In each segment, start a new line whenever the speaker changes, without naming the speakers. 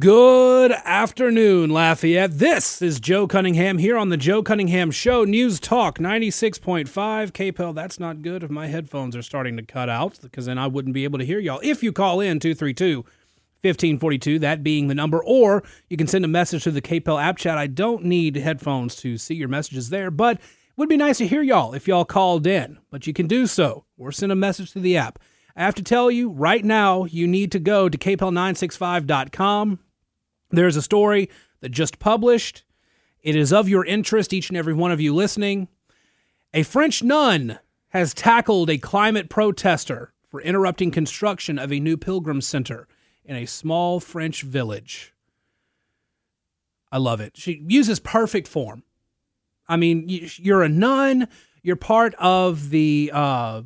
Good afternoon, Lafayette. This is Joe Cunningham here on the Joe Cunningham Show, News Talk 96.5. KPEL, that's not good if my headphones are starting to cut out because then I wouldn't be able to hear y'all. If you call in 232 1542, that being the number, or you can send a message to the KPEL app chat. I don't need headphones to see your messages there, but it would be nice to hear y'all if y'all called in. But you can do so or send a message to the app. I have to tell you right now, you need to go to kpel965.com. There's a story that just published. It is of your interest, each and every one of you listening. A French nun has tackled a climate protester for interrupting construction of a new pilgrim center in a small French village. I love it. She uses perfect form. I mean, you're a nun, you're part of the uh,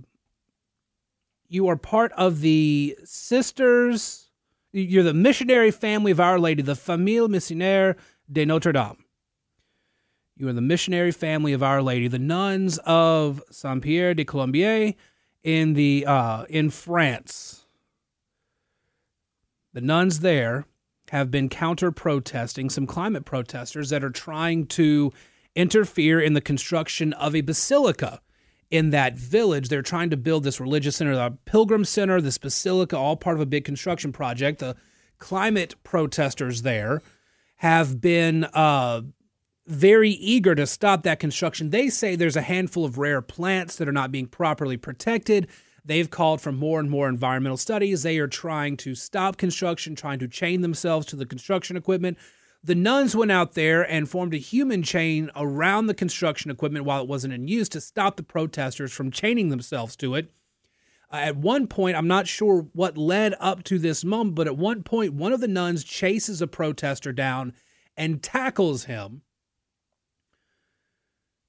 you are part of the sisters. You're the missionary family of Our Lady, the Famille Missionnaire de Notre Dame. You are the missionary family of Our Lady, the nuns of Saint Pierre de Colombier in the uh, in France. The nuns there have been counter protesting some climate protesters that are trying to interfere in the construction of a basilica in that village. They're trying to build this religious center, the Pilgrim Center, this basilica, all part of a big construction project. The climate protesters there have been uh, very eager to stop that construction. They say there's a handful of rare plants that are not being properly protected. They've called for more and more environmental studies. They are trying to stop construction, trying to chain themselves to the construction equipment. The nuns went out there and formed a human chain around the construction equipment while it wasn't in use to stop the protesters from chaining themselves to it. Uh, at one point, I'm not sure what led up to this moment, but at one point, one of the nuns chases a protester down and tackles him,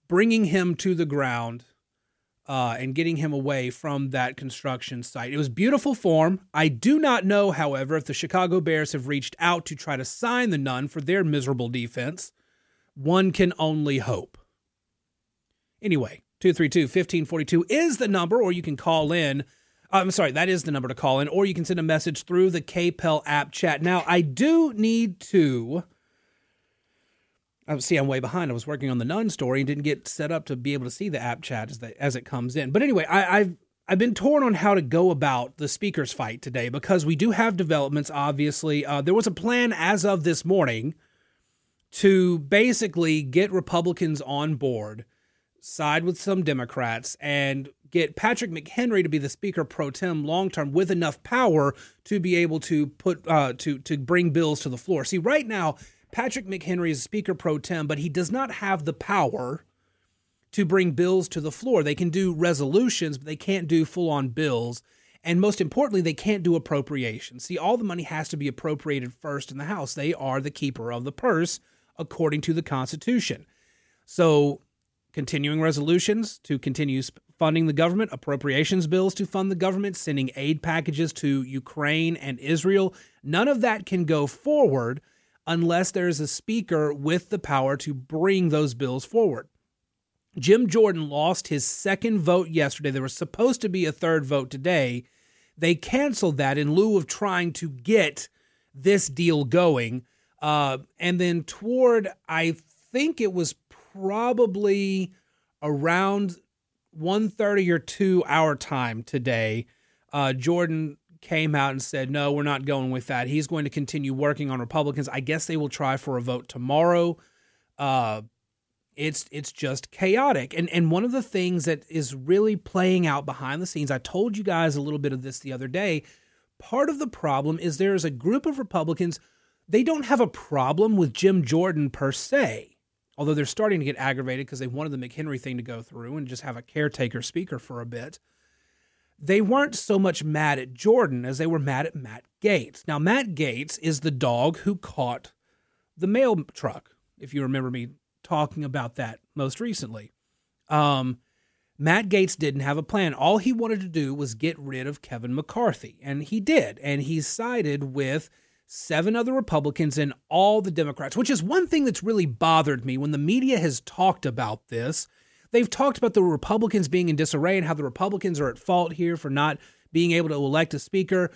bringing him to the ground uh, and getting him away from that construction site. It was beautiful form. I do not know, however, if the Chicago Bears have reached out to try to sign the nun for their miserable defense. One can only hope. Anyway, 232 1542 is the number, or you can call in. Uh, I'm sorry, that is the number to call in, or you can send a message through the KPEL app chat. Now, I do need to See I'm way behind. I was working on the nun story and didn't get set up to be able to see the app chat as, the, as it comes in. But anyway, I, I've I've been torn on how to go about the speakers fight today because we do have developments. Obviously, uh, there was a plan as of this morning to basically get Republicans on board, side with some Democrats, and get Patrick McHenry to be the Speaker pro tem long term with enough power to be able to put uh, to to bring bills to the floor. See, right now Patrick McHenry is a Speaker pro tem, but he does not have the power to bring bills to the floor. They can do resolutions, but they can't do full on bills. And most importantly, they can't do appropriations. See, all the money has to be appropriated first in the House. They are the keeper of the purse, according to the Constitution. So, continuing resolutions to continue funding the government, appropriations bills to fund the government, sending aid packages to Ukraine and Israel, none of that can go forward unless there is a speaker with the power to bring those bills forward. Jim Jordan lost his second vote yesterday. There was supposed to be a third vote today. They canceled that in lieu of trying to get this deal going. Uh, and then toward, I think it was probably around 1.30 or 2 hour time today, uh, Jordan came out and said, no, we're not going with that. He's going to continue working on Republicans. I guess they will try for a vote tomorrow. Uh, it's it's just chaotic. And and one of the things that is really playing out behind the scenes, I told you guys a little bit of this the other day. Part of the problem is there is a group of Republicans, they don't have a problem with Jim Jordan per se. Although they're starting to get aggravated because they wanted the McHenry thing to go through and just have a caretaker speaker for a bit they weren't so much mad at Jordan as they were mad at Matt Gaetz. Now, Matt Gaetz is the dog who caught the mail truck, if you remember me talking about that most recently. Um, Matt Gaetz didn't have a plan. All he wanted to do was get rid of Kevin McCarthy, and he did. And he sided with seven other Republicans and all the Democrats, which is one thing that's really bothered me when the media has talked about this They've talked about the Republicans being in disarray and how the Republicans are at fault here for not being able to elect a speaker.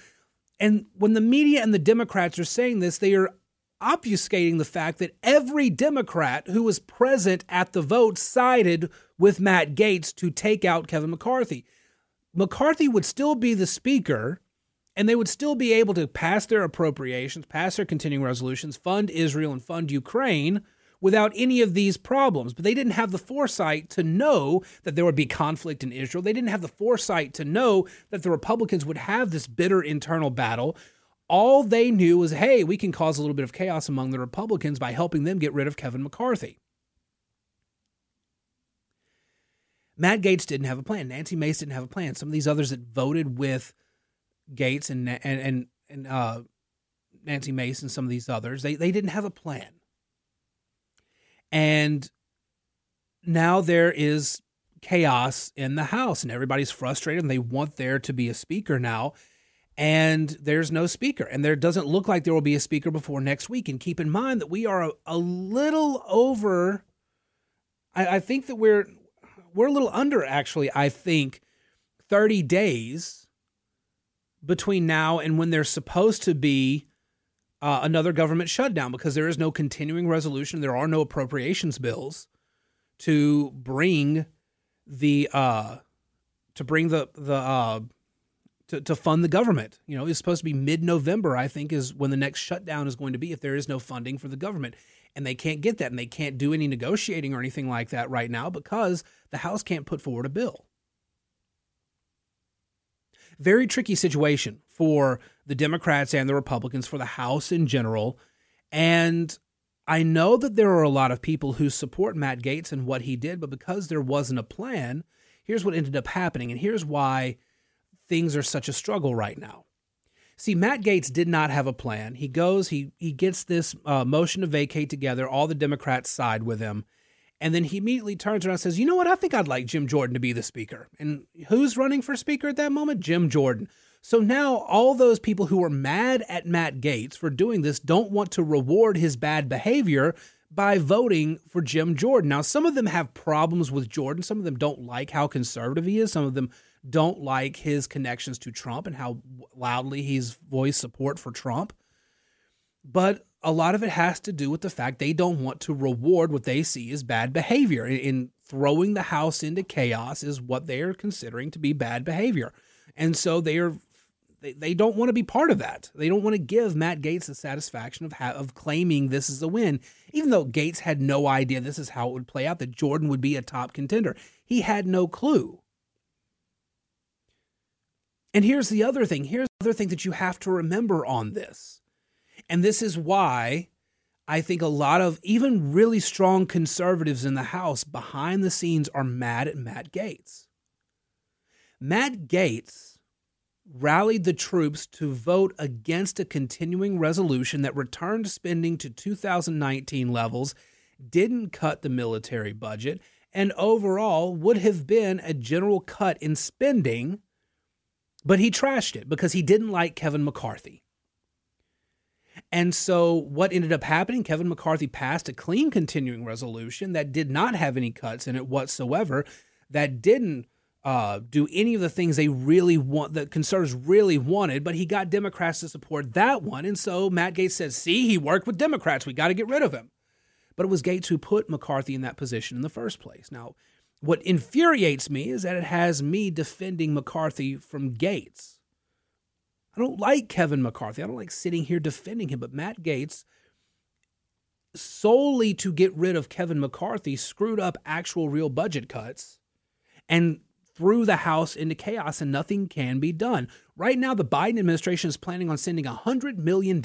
And when the media and the Democrats are saying this, they are obfuscating the fact that every Democrat who was present at the vote sided with Matt Gaetz to take out Kevin McCarthy. McCarthy would still be the speaker and they would still be able to pass their appropriations, pass their continuing resolutions, fund Israel and fund Ukraine without any of these problems. But they didn't have the foresight to know that there would be conflict in Israel. They didn't have the foresight to know that the Republicans would have this bitter internal battle. All they knew was, hey, we can cause a little bit of chaos among the Republicans by helping them get rid of Kevin McCarthy. Matt Gaetz didn't have a plan. Nancy Mace didn't have a plan. Some of these others that voted with Gaetz and and and, and uh, Nancy Mace and some of these others, they they didn't have a plan. And now there is chaos in the House, and everybody's frustrated, and they want there to be a speaker now. And there's no speaker, and there doesn't look like there will be a speaker before next week. And keep in mind that we are a, a little over. I, I think that we're we're a little under actually. I think thirty days between now and when there's supposed to be uh, another government shutdown because there is no continuing resolution. There are no appropriations bills to bring the uh, to bring the the uh, to, to fund the government. You know, it's supposed to be mid November, I think, is when the next shutdown is going to be if there is no funding for the government. And they can't get that and they can't do any negotiating or anything like that right now because the House can't put forward a bill. Very tricky situation for the Democrats and the Republicans, for the House in general. And I know that there are a lot of people who support Matt Gaetz and what he did, but because there wasn't a plan, here's what ended up happening. And here's why things are such a struggle right now. See, Matt Gaetz did not have a plan. He goes, he he gets this uh, motion to vacate together. All the Democrats side with him, and then he immediately turns around and says, You know what? I think I'd like Jim Jordan to be the speaker. And who's running for speaker at that moment? Jim Jordan. So now all those people who were mad at Matt Gaetz for doing this don't want to reward his bad behavior by voting for Jim Jordan. Now, some of them have problems with Jordan. Some of them don't like how conservative he is. Some of them don't like his connections to Trump and how loudly he's voiced support for Trump. But a lot of it has to do with the fact they don't want to reward what they see as bad behavior. In throwing the house into chaos is what they are considering to be bad behavior. And so they are they, they don't want to be part of that. They don't want to give Matt Gaetz the satisfaction of ha- of claiming this is a win, even though Gaetz had no idea this is how it would play out that Jordan would be a top contender. He had no clue. And here's the other thing. Here's the other thing that you have to remember on this and this is why I think a lot of even really strong conservatives in the House behind the scenes are mad at Matt Gaetz. Matt Gaetz rallied the troops to vote against a continuing resolution that returned spending to 2019 levels, didn't cut the military budget, and overall would have been a general cut in spending, but he trashed it because he didn't like Kevin McCarthy. And so, what ended up happening, Kevin McCarthy passed a clean continuing resolution that did not have any cuts in it whatsoever, that didn't uh, do any of the things they really want, that conservatives really wanted, but he got Democrats to support that one. And so Matt Gaetz says, see, he worked with Democrats. We got to get rid of him. But it was Gaetz who put McCarthy in that position in the first place. Now, what infuriates me is that it has me defending McCarthy from Gaetz. I don't like Kevin McCarthy. I don't like sitting here defending him, but Matt Gaetz, solely to get rid of Kevin McCarthy, screwed up actual real budget cuts and threw the House into chaos, and nothing can be done. Right now, the Biden administration is planning on sending $100 million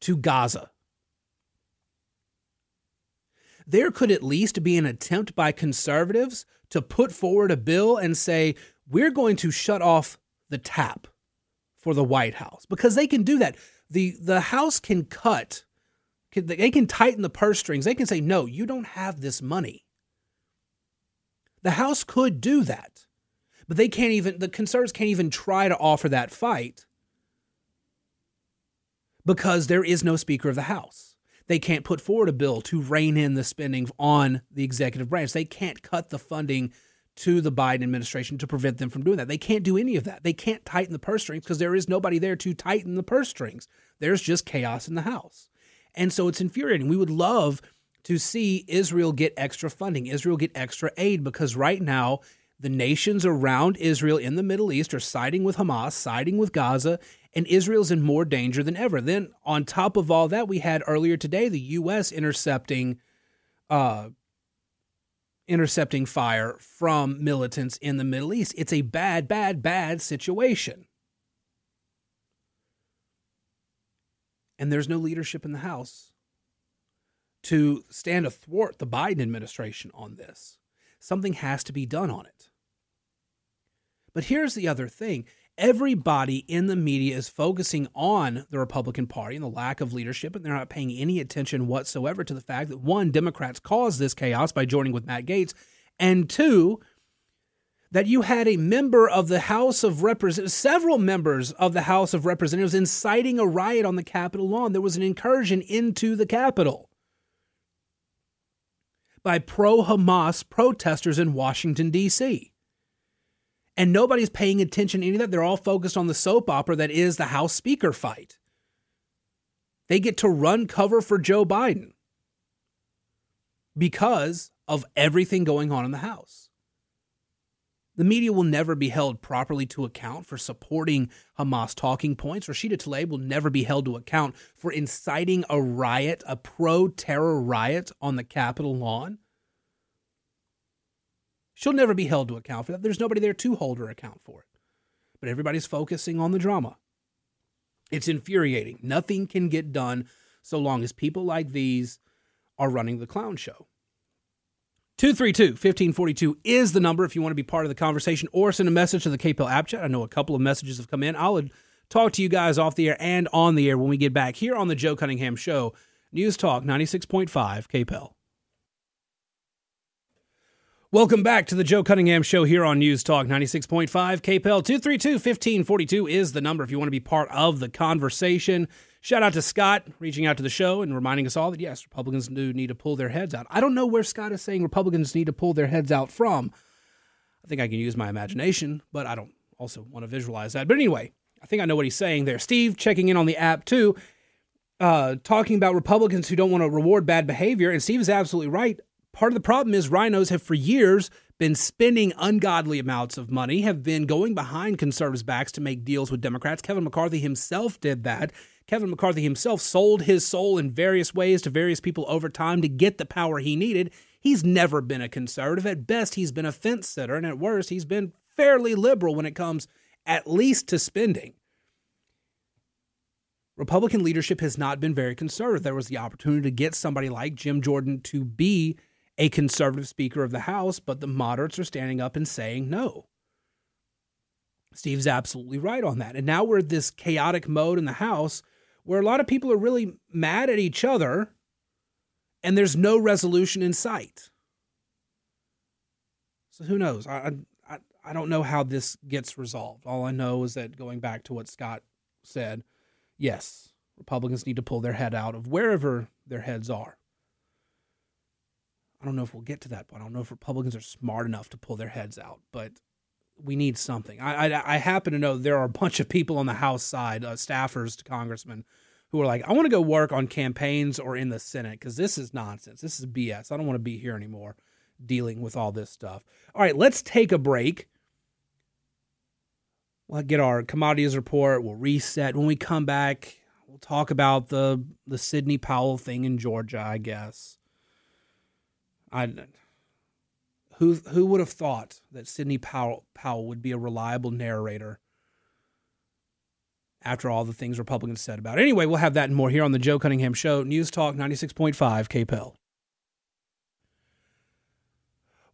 to Gaza. There could at least be an attempt by conservatives to put forward a bill and say, we're going to shut off the tap for the White House because they can do that. The the House can cut they can tighten the purse strings. They can say no, you don't have this money. The House could do that. But they can't even the conservatives can't even try to offer that fight because there is no speaker of the House. They can't put forward a bill to rein in the spending on the executive branch. They can't cut the funding to the Biden administration to prevent them from doing that. They can't do any of that. They can't tighten the purse strings because there is nobody there to tighten the purse strings. There's just chaos in the House. And so it's infuriating. We would love to see Israel get extra funding, Israel get extra aid, because right now, the nations around Israel in the Middle East are siding with Hamas, siding with Gaza, and Israel's in more danger than ever. Then, on top of all that, we had earlier today the U.S. intercepting, uh, intercepting fire from militants in the Middle East. It's a bad, bad, bad situation. And there's no leadership in the House to stand athwart the Biden administration on this. Something has to be done on it. But here's the other thing everybody in the media is focusing on the Republican Party and the lack of leadership, and they're not paying any attention whatsoever to the fact that one, Democrats caused this chaos by joining with Matt Gaetz, and two, that you had a member of the House of Representatives, several members of the House of Representatives inciting a riot on the Capitol lawn. There was an incursion into the Capitol by pro Hamas protesters in Washington, D.C and nobody's paying attention to any of that. They're all focused on the soap opera that is the House Speaker fight. They get to run cover for Joe Biden because of everything going on in the House. The media will never be held properly to account for supporting Hamas talking points. Rashida Tlaib will never be held to account for inciting a riot, a pro terror riot on the Capitol lawn. She'll never be held to account for that. There's nobody there to hold her account for it. But everybody's focusing on the drama. It's infuriating. Nothing can get done so long as people like these are running the clown show. 232 1542 is the number if you want to be part of the conversation or send a message to the KPEL app chat. I know a couple of messages have come in. I'll talk to you guys off the air and on the air when we get back here on the Joe Cunningham Show. News Talk 96.5 KPEL. Welcome back to the Joe Cunningham Show here on News Talk 96.5 KPEL 232 1542 is the number if you want to be part of the conversation. Shout out to Scott reaching out to the show and reminding us all that yes, Republicans do need to pull their heads out. I don't know where Scott is saying Republicans need to pull their heads out from. I think I can use my imagination, but I don't also want to visualize that. But anyway, I think I know what he's saying there. Steve checking in on the app too, uh, talking about Republicans who don't want to reward bad behavior. And Steve is absolutely right part of the problem is RINOs have for years been spending ungodly amounts of money, have been going behind conservatives' backs to make deals with Democrats. Kevin McCarthy himself did that. Kevin McCarthy himself sold his soul in various ways to various people over time to get the power he needed. He's never been a conservative. At best, he's been a fence sitter, and at worst, he's been fairly liberal when it comes at least to spending. Republican leadership has not been very conservative. There was the opportunity to get somebody like Jim Jordan to be a conservative Speaker of the House, but the moderates are standing up and saying no. Steve's absolutely right on that. And now we're at this chaotic mode in the House where a lot of people are really mad at each other and there's no resolution in sight. So who knows? I, I, I don't know how this gets resolved. All I know is that going back to what Scott said, yes, Republicans need to pull their head out of wherever their heads are. I don't know if we'll get to that point. I don't know if Republicans are smart enough to pull their heads out, but we need something. I, I, I happen to know there are a bunch of people on the House side, uh, staffers to congressmen, who are like, I want to go work on campaigns or in the Senate because this is nonsense. This is BS. I don't want to be here anymore dealing with all this stuff. All right, let's take a break. We'll get our commodities report. We'll reset. When we come back, we'll talk about the the Sidney Powell thing in Georgia, I guess. I who who would have thought that Sidney Powell, Powell would be a reliable narrator after all the things Republicans said about it. Anyway, we'll have that and more here on the Joe Cunningham Show, News Talk 96.5 KPEL.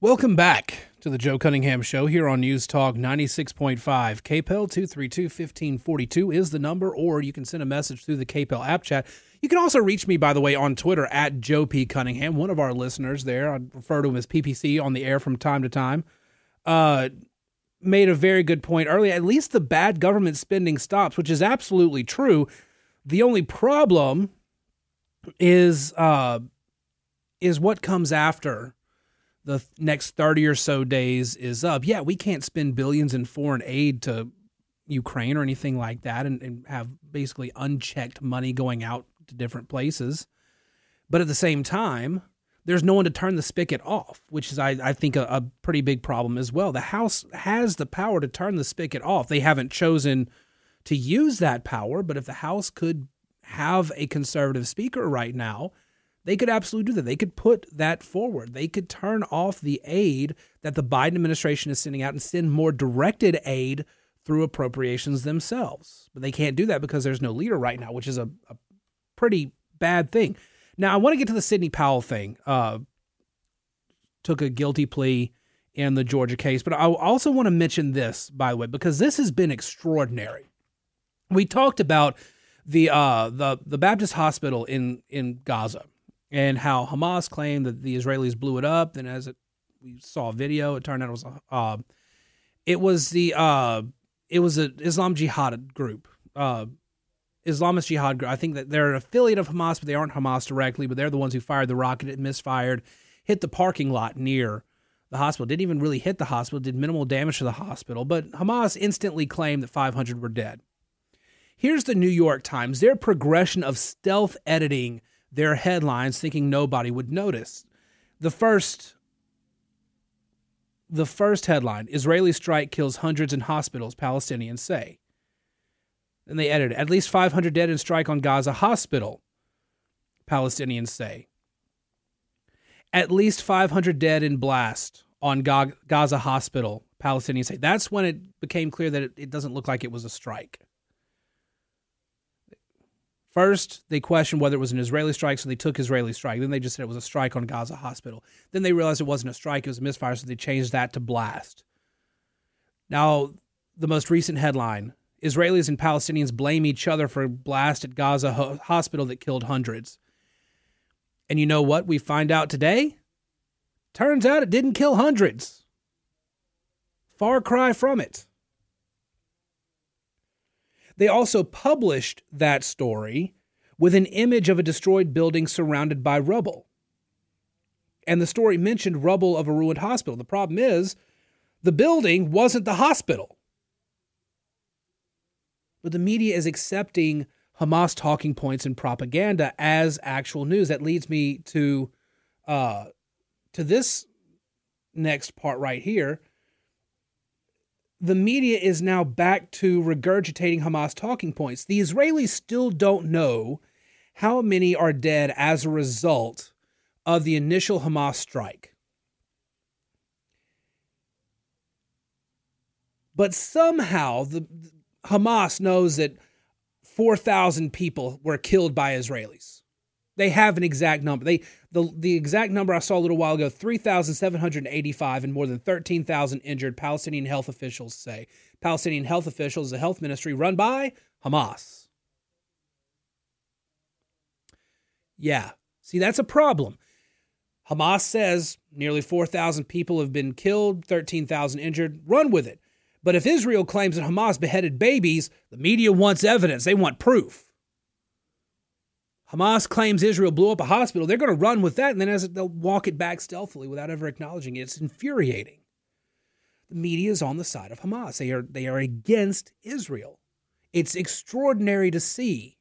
Welcome back to the Joe Cunningham Show here on News Talk 96.5. KPEL 232 1542 is the number, or you can send a message through the KPEL app chat. You can also reach me, by the way, on Twitter at Joe P. Cunningham, one of our listeners there. I refer to him as PPC on the air from time to time. Uh, made a very good point earlier. At least the bad government spending stops, which is absolutely true. The only problem is uh, is what comes after the next 30 or so days is up, yeah, we can't spend billions in foreign aid to Ukraine or anything like that and, and have basically unchecked money going out to different places. But at the same time, there's no one to turn the spigot off, which is, I, I think, a, a, pretty big problem as well. The House has the power to turn the spigot off. They haven't chosen to use that power, but if the House could have a conservative speaker right now, they could absolutely do that. They could put that forward. They could turn off the aid that the Biden administration is sending out and send more directed aid through appropriations themselves. But they can't do that because there's no leader right now, which is a, a pretty bad thing. Now, I want to get to the Sidney Powell thing. Uh, took a guilty plea in the Georgia case, but I also want to mention this, by the way, because this has been extraordinary. We talked about the uh, the the Baptist hospital in in Gaza and how Hamas claimed that the Israelis blew it up. Then, as it, we saw a video, it turned out it was uh, it was the uh, it was an Islam Jihad group, uh, Islamist Jihad group. I think that they're an affiliate of Hamas, but they aren't Hamas directly. But they're the ones who fired the rocket. It misfired, hit the parking lot near the hospital. Didn't even really hit the hospital. Did minimal damage to the hospital. But Hamas instantly claimed that 500 were dead. Here's the New York Times. Their progression of stealth editing their headlines thinking nobody would notice. The first the first headline, Israeli strike kills hundreds in hospitals, Palestinians say. Then they edited, at least 500 dead in strike on Gaza hospital, Palestinians say. At least 500 dead in blast on Gaza hospital, Palestinians say. That's when it became clear that it, it doesn't look like it was a strike. First, they questioned whether it was an Israeli strike, so they took Israeli strike. Then they just said it was a strike on Gaza hospital. Then they realized it wasn't a strike, it was a misfire, so they changed that to blast. Now, the most recent headline Israelis and Palestinians blame each other for a blast at Gaza ho- hospital that killed hundreds. And you know what we find out today? Turns out it didn't kill hundreds. Far cry from it. They also published that story with an image of a destroyed building surrounded by rubble. And the story mentioned rubble of a ruined hospital. The problem is, the building wasn't the hospital. But the media is accepting Hamas talking points and propaganda as actual news. That leads me to uh, to this next part right here the media is now back to regurgitating Hamas talking points. The Israelis still don't know how many are dead as a result of the initial Hamas strike. But somehow the Hamas knows that 4,000 people were killed by Israelis. They have an exact number. They the the exact number I saw a little while ago: three thousand seven hundred eighty-five and more than thirteen thousand injured. Palestinian health officials say. Palestinian health officials, the health ministry run by Hamas. Yeah, see that's a problem. Hamas says nearly 4,000 people have been killed, 13,000 injured. Run with it. But if Israel claims that Hamas beheaded babies, the media wants evidence. They want proof. Hamas claims Israel blew up a hospital. They're going to run with that, and then as they'll walk it back stealthily without ever acknowledging it. It's infuriating. The media is on the side of Hamas. They are they are against Israel. It's extraordinary to see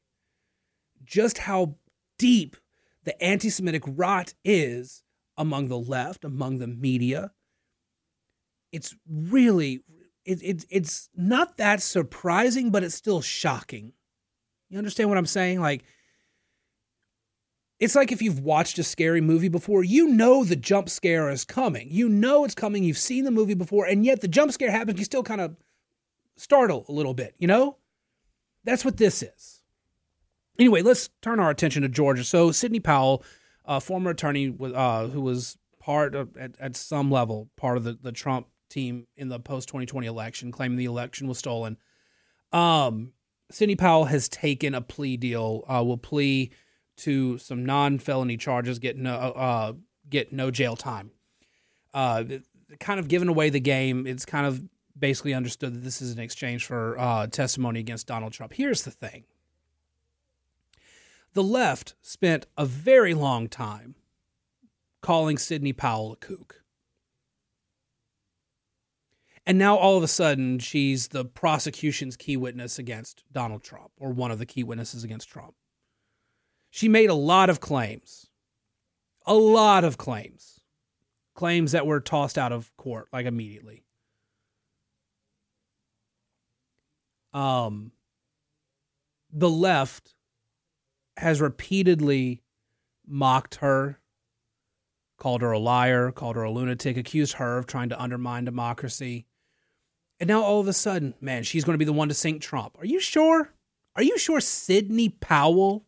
just how deep the anti-Semitic rot is among the left, among the media. It's really it, it it's not that surprising, but it's still shocking. You understand what I'm saying? Like it's like if you've watched a scary movie before, you know the jump scare is coming. You know it's coming. You've seen the movie before, and yet the jump scare happens. You still kind of startle a little bit, you know? That's what this is. Anyway, let's turn our attention to Georgia. So, Sidney Powell, former attorney uh, who was part of, at, at some level, part of the, the Trump team in the post 2020 election, claiming the election was stolen. Um, Sidney Powell has taken a plea deal, uh, will plea to some non-felony charges, get no uh, get no jail time. Uh, kind of giving away the game. It's kind of basically understood that this is an exchange for uh, testimony against Donald Trump. Here's the thing: the left spent a very long time calling Sidney Powell a kook. And now all of a sudden, she's the prosecution's key witness against Donald Trump, or one of the key witnesses against Trump. She made a lot of claims, a lot of claims, claims that were tossed out of court like immediately. Um, the left has repeatedly mocked her, called her a liar, called her a lunatic, accused her of trying to undermine democracy. And now all of a sudden, man, she's going to be the one to sink Trump. Are you sure? Are you sure Sidney Powell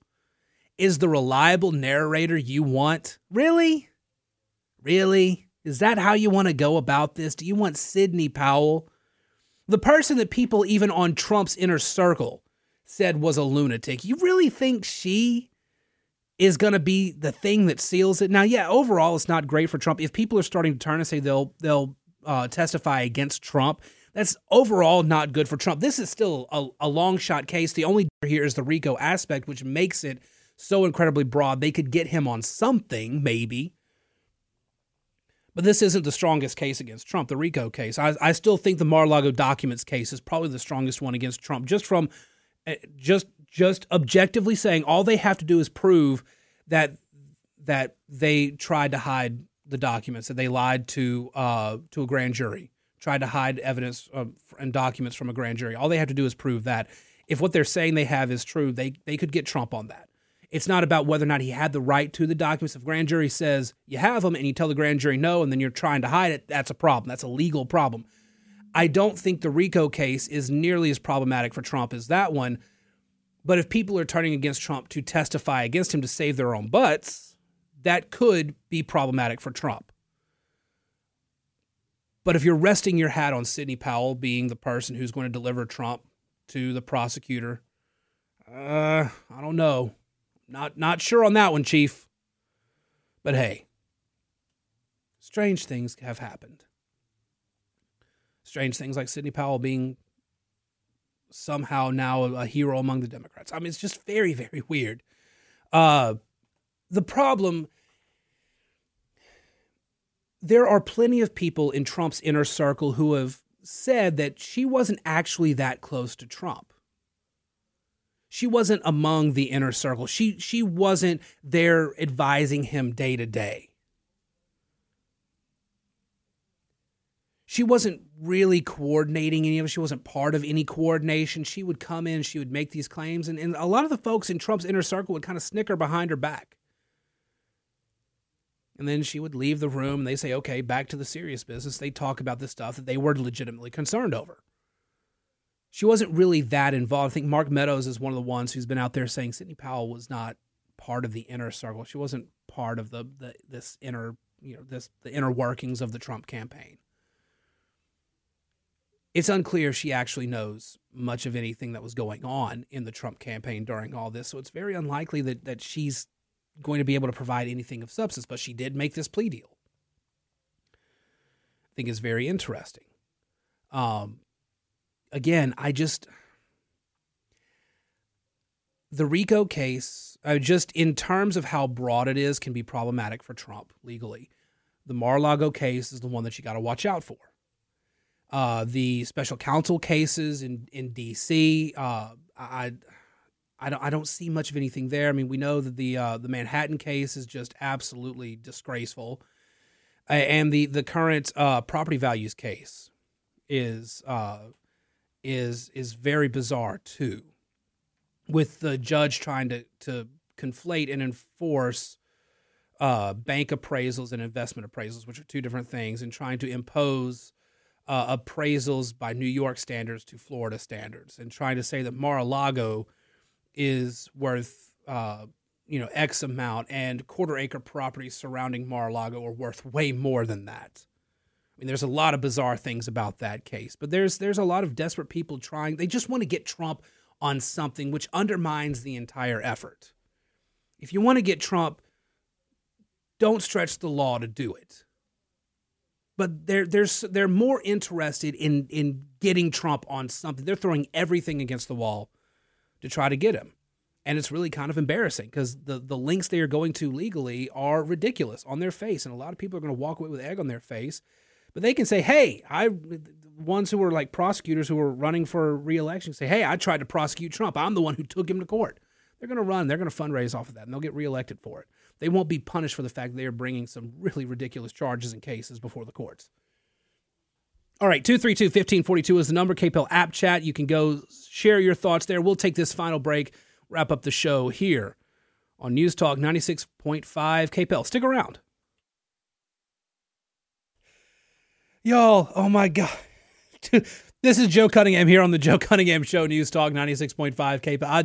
is the reliable narrator you want? Really? Really? Is that how you want to go about this? Do you want Sidney Powell? The person that people, even on Trump's inner circle, said was a lunatic. You really think she is going to be the thing that seals it? Now, yeah, overall, it's not great for Trump. If people are starting to turn and say they'll they'll uh, testify against Trump, that's overall not good for Trump. This is still a, a long shot case. The only here is the RICO aspect, which makes it so incredibly broad. They could get him on something, maybe. But this isn't the strongest case against Trump, the RICO case. I, I still think the Mar-a-Lago documents case is probably the strongest one against Trump, just from uh, just just objectively saying all they have to do is prove that that they tried to hide the documents, that they lied to uh, to a grand jury tried to hide evidence uh, and documents from a grand jury. All they have to do is prove that. If what they're saying they have is true, they they could get Trump on that. It's not about whether or not he had the right to the documents. If grand jury says you have them and you tell the grand jury no, and then you're trying to hide it, that's a problem. That's a legal problem. I don't think the RICO case is nearly as problematic for Trump as that one. But if people are turning against Trump to testify against him to save their own butts, that could be problematic for Trump. But if you're resting your hat on Sidney Powell being the person who's going to deliver Trump to the prosecutor, uh, I don't know. Not not sure on that one, Chief. But hey, strange things have happened. Strange things like Sidney Powell being somehow now a hero among the Democrats. I mean, it's just very, very weird. Uh, the problem there are plenty of people in Trump's inner circle who have said that she wasn't actually that close to Trump. She wasn't among the inner circle. She she wasn't there advising him day to day. She wasn't really coordinating any of it. She wasn't part of any coordination. She would come in, she would make these claims, and, and a lot of the folks in Trump's inner circle would kind of snicker behind her back. And then she would leave the room and they say, okay, back to the serious business. They talk about the stuff that they were legitimately concerned over. She wasn't really that involved. I think Mark Meadows is one of the ones who's been out there saying Sidney Powell was not part of the inner circle. She wasn't part of the, the this inner, you know, this the inner workings of the Trump campaign. It's unclear she actually knows much of anything that was going on in the Trump campaign during all this. So it's very unlikely that that she's going to be able to provide anything of substance, but she did make this plea deal. I think is very interesting. Um, again, I just the RICO case, uh, just in terms of how broad it is, can be problematic for Trump legally. The Mar-a-Lago case is the one that you got to watch out for. Uh, the special counsel cases in in D.C. Uh, I I don't I don't see much of anything there. I mean, we know that the uh, the Manhattan case is just absolutely disgraceful, and the the current uh, property values case is uh, is is very bizarre too, with the judge trying to to conflate and enforce uh, bank appraisals and investment appraisals, which are two different things, and trying to impose. Uh, appraisals by New York standards to Florida standards, and trying to say that Mar-a-Lago is worth uh, you know X amount, and quarter acre properties surrounding Mar-a-Lago are worth way more than that. I mean, there's a lot of bizarre things about that case, but there's there's a lot of desperate people trying. They just want to get Trump on something which undermines the entire effort. If you want to get Trump, don't stretch the law to do it. But they're they're they're more interested in in getting Trump on something. They're throwing everything against the wall to try to get him. And it's really kind of embarrassing because the, the links they are going to legally are ridiculous on their face. And a lot of people are going to walk away with egg on their face. But they can say, hey, I ones who were like prosecutors who were running for reelection say, "Hey, I tried to prosecute Trump. I'm the one who took him to court." They're going to run. They're going to fundraise off of that, and they'll get reelected for it. They won't be punished for the fact that they are bringing some really ridiculous charges and cases before the courts. All right, 232 1542 is the number. KPEL app chat. You can go share your thoughts there. We'll take this final break, wrap up the show here on News Talk 96.5 KPEL. Stick around. Y'all, oh my God. this is Joe Cunningham here on the Joe Cunningham Show, News Talk 96.5 KPEL. I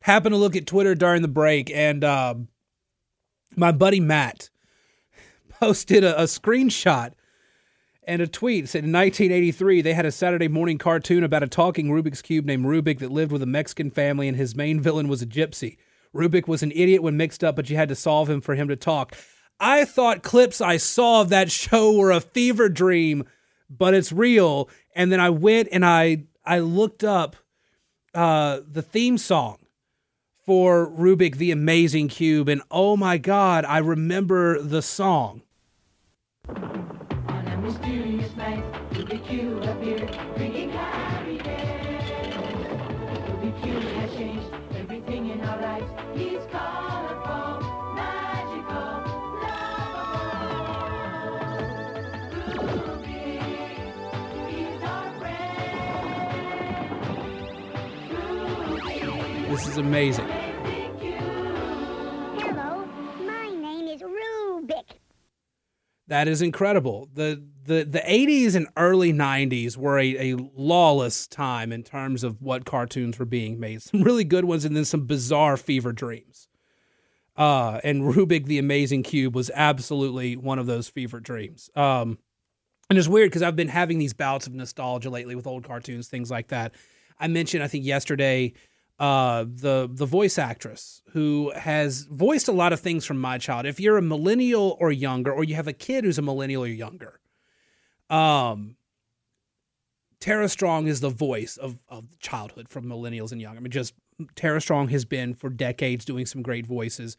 happened to look at Twitter during the break, and um, my buddy Matt posted a, a screenshot and a tweet said in 1983 they had a Saturday morning cartoon about a talking Rubik's cube named Rubik that lived with a Mexican family and his main villain was a gypsy. Rubik was an idiot when mixed up, but you had to solve him for him to talk. I thought clips I saw of that show were a fever dream, but it's real. And then I went and I I looked up uh, the theme song for Rubik the Amazing Cube, and oh my God, I remember the song. On a mysterious night, Rubik. This is amazing. That is incredible. The the the 80s and early 90s were a, a lawless time in terms of what cartoons were being made. Some really good ones and then some bizarre fever dreams. Uh, and Rubik the Amazing Cube was absolutely one of those fever dreams. Um, and it's weird because I've been having these bouts of nostalgia lately with old cartoons, things like that. I mentioned, I think yesterday, uh, the the voice actress who has voiced a lot of things from my child. If you're a millennial or younger, or you have a kid who's a millennial or younger, um, Tara Strong is the voice of of childhood from millennials and young. I mean, just Tara Strong has been for decades doing some great voices.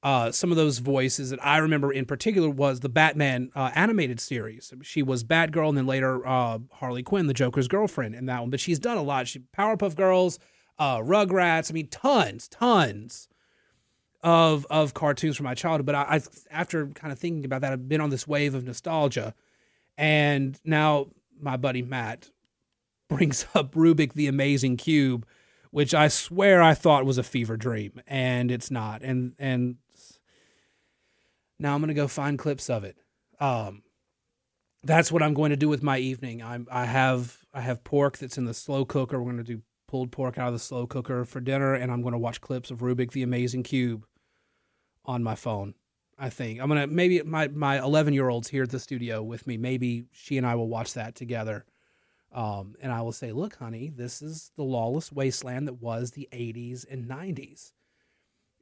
Uh, some of those voices that I remember in particular was the Batman uh, animated series. She was Batgirl and then later uh, Harley Quinn, the Joker's girlfriend in that one. But she's done a lot. She Powerpuff Girls uh, Rugrats. I mean, tons, tons of of cartoons from my childhood. But I, I, after kind of thinking about that, I've been on this wave of nostalgia, and now my buddy Matt brings up Rubik the Amazing Cube, which I swear I thought was a fever dream, and it's not. And and now I'm gonna go find clips of it. Um, that's what I'm going to do with my evening. I'm I have I have pork that's in the slow cooker. We're going to do pulled pork out of the slow cooker for dinner, and I'm going to watch clips of Rubik the Amazing Cube on my phone. I think I'm gonna maybe my my 11 year old's here at the studio with me. Maybe she and I will watch that together. Um, and I will say, look, honey, this is the lawless wasteland that was the 80s and 90s,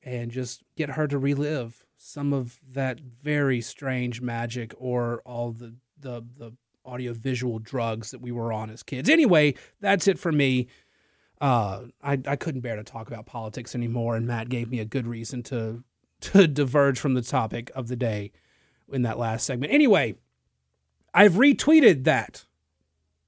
and just get her to relive some of that very strange magic or all the the the audio visual drugs that we were on as kids. Anyway, that's it for me uh, I, I couldn't bear to talk about politics anymore, and Matt gave me a good reason to to diverge from the topic of the day in that last segment. Anyway, I've retweeted that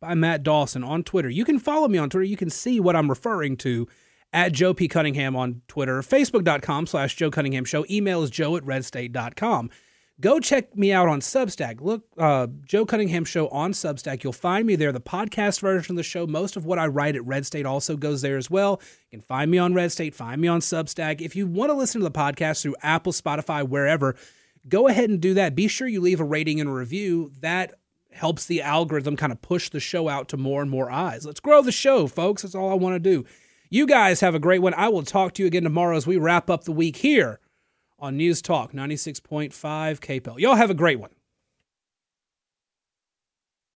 by Matt Dawson on Twitter. You can follow me on Twitter. You can see what I'm referring to at Joe P. Cunningham on Twitter, Facebook.com slash Joe Cunningham Show. Email is joe at redstate.com go check me out on Substack. Look, uh, Joe Cunningham Show on Substack. You'll find me there. The podcast version of the show, most of what I write at Red State also goes there as well. You can find me on Red State, find me on Substack. If you want to listen to the podcast through Apple, Spotify, wherever, go ahead and do that. Be sure you leave a rating and a review. That helps the algorithm kind of push the show out to more and more eyes. Let's grow the show, folks. That's all I want to do. You guys have a great one. I will talk to you again tomorrow as we wrap up the week here on News Talk 96.5 KPEL. Y'all have a great one.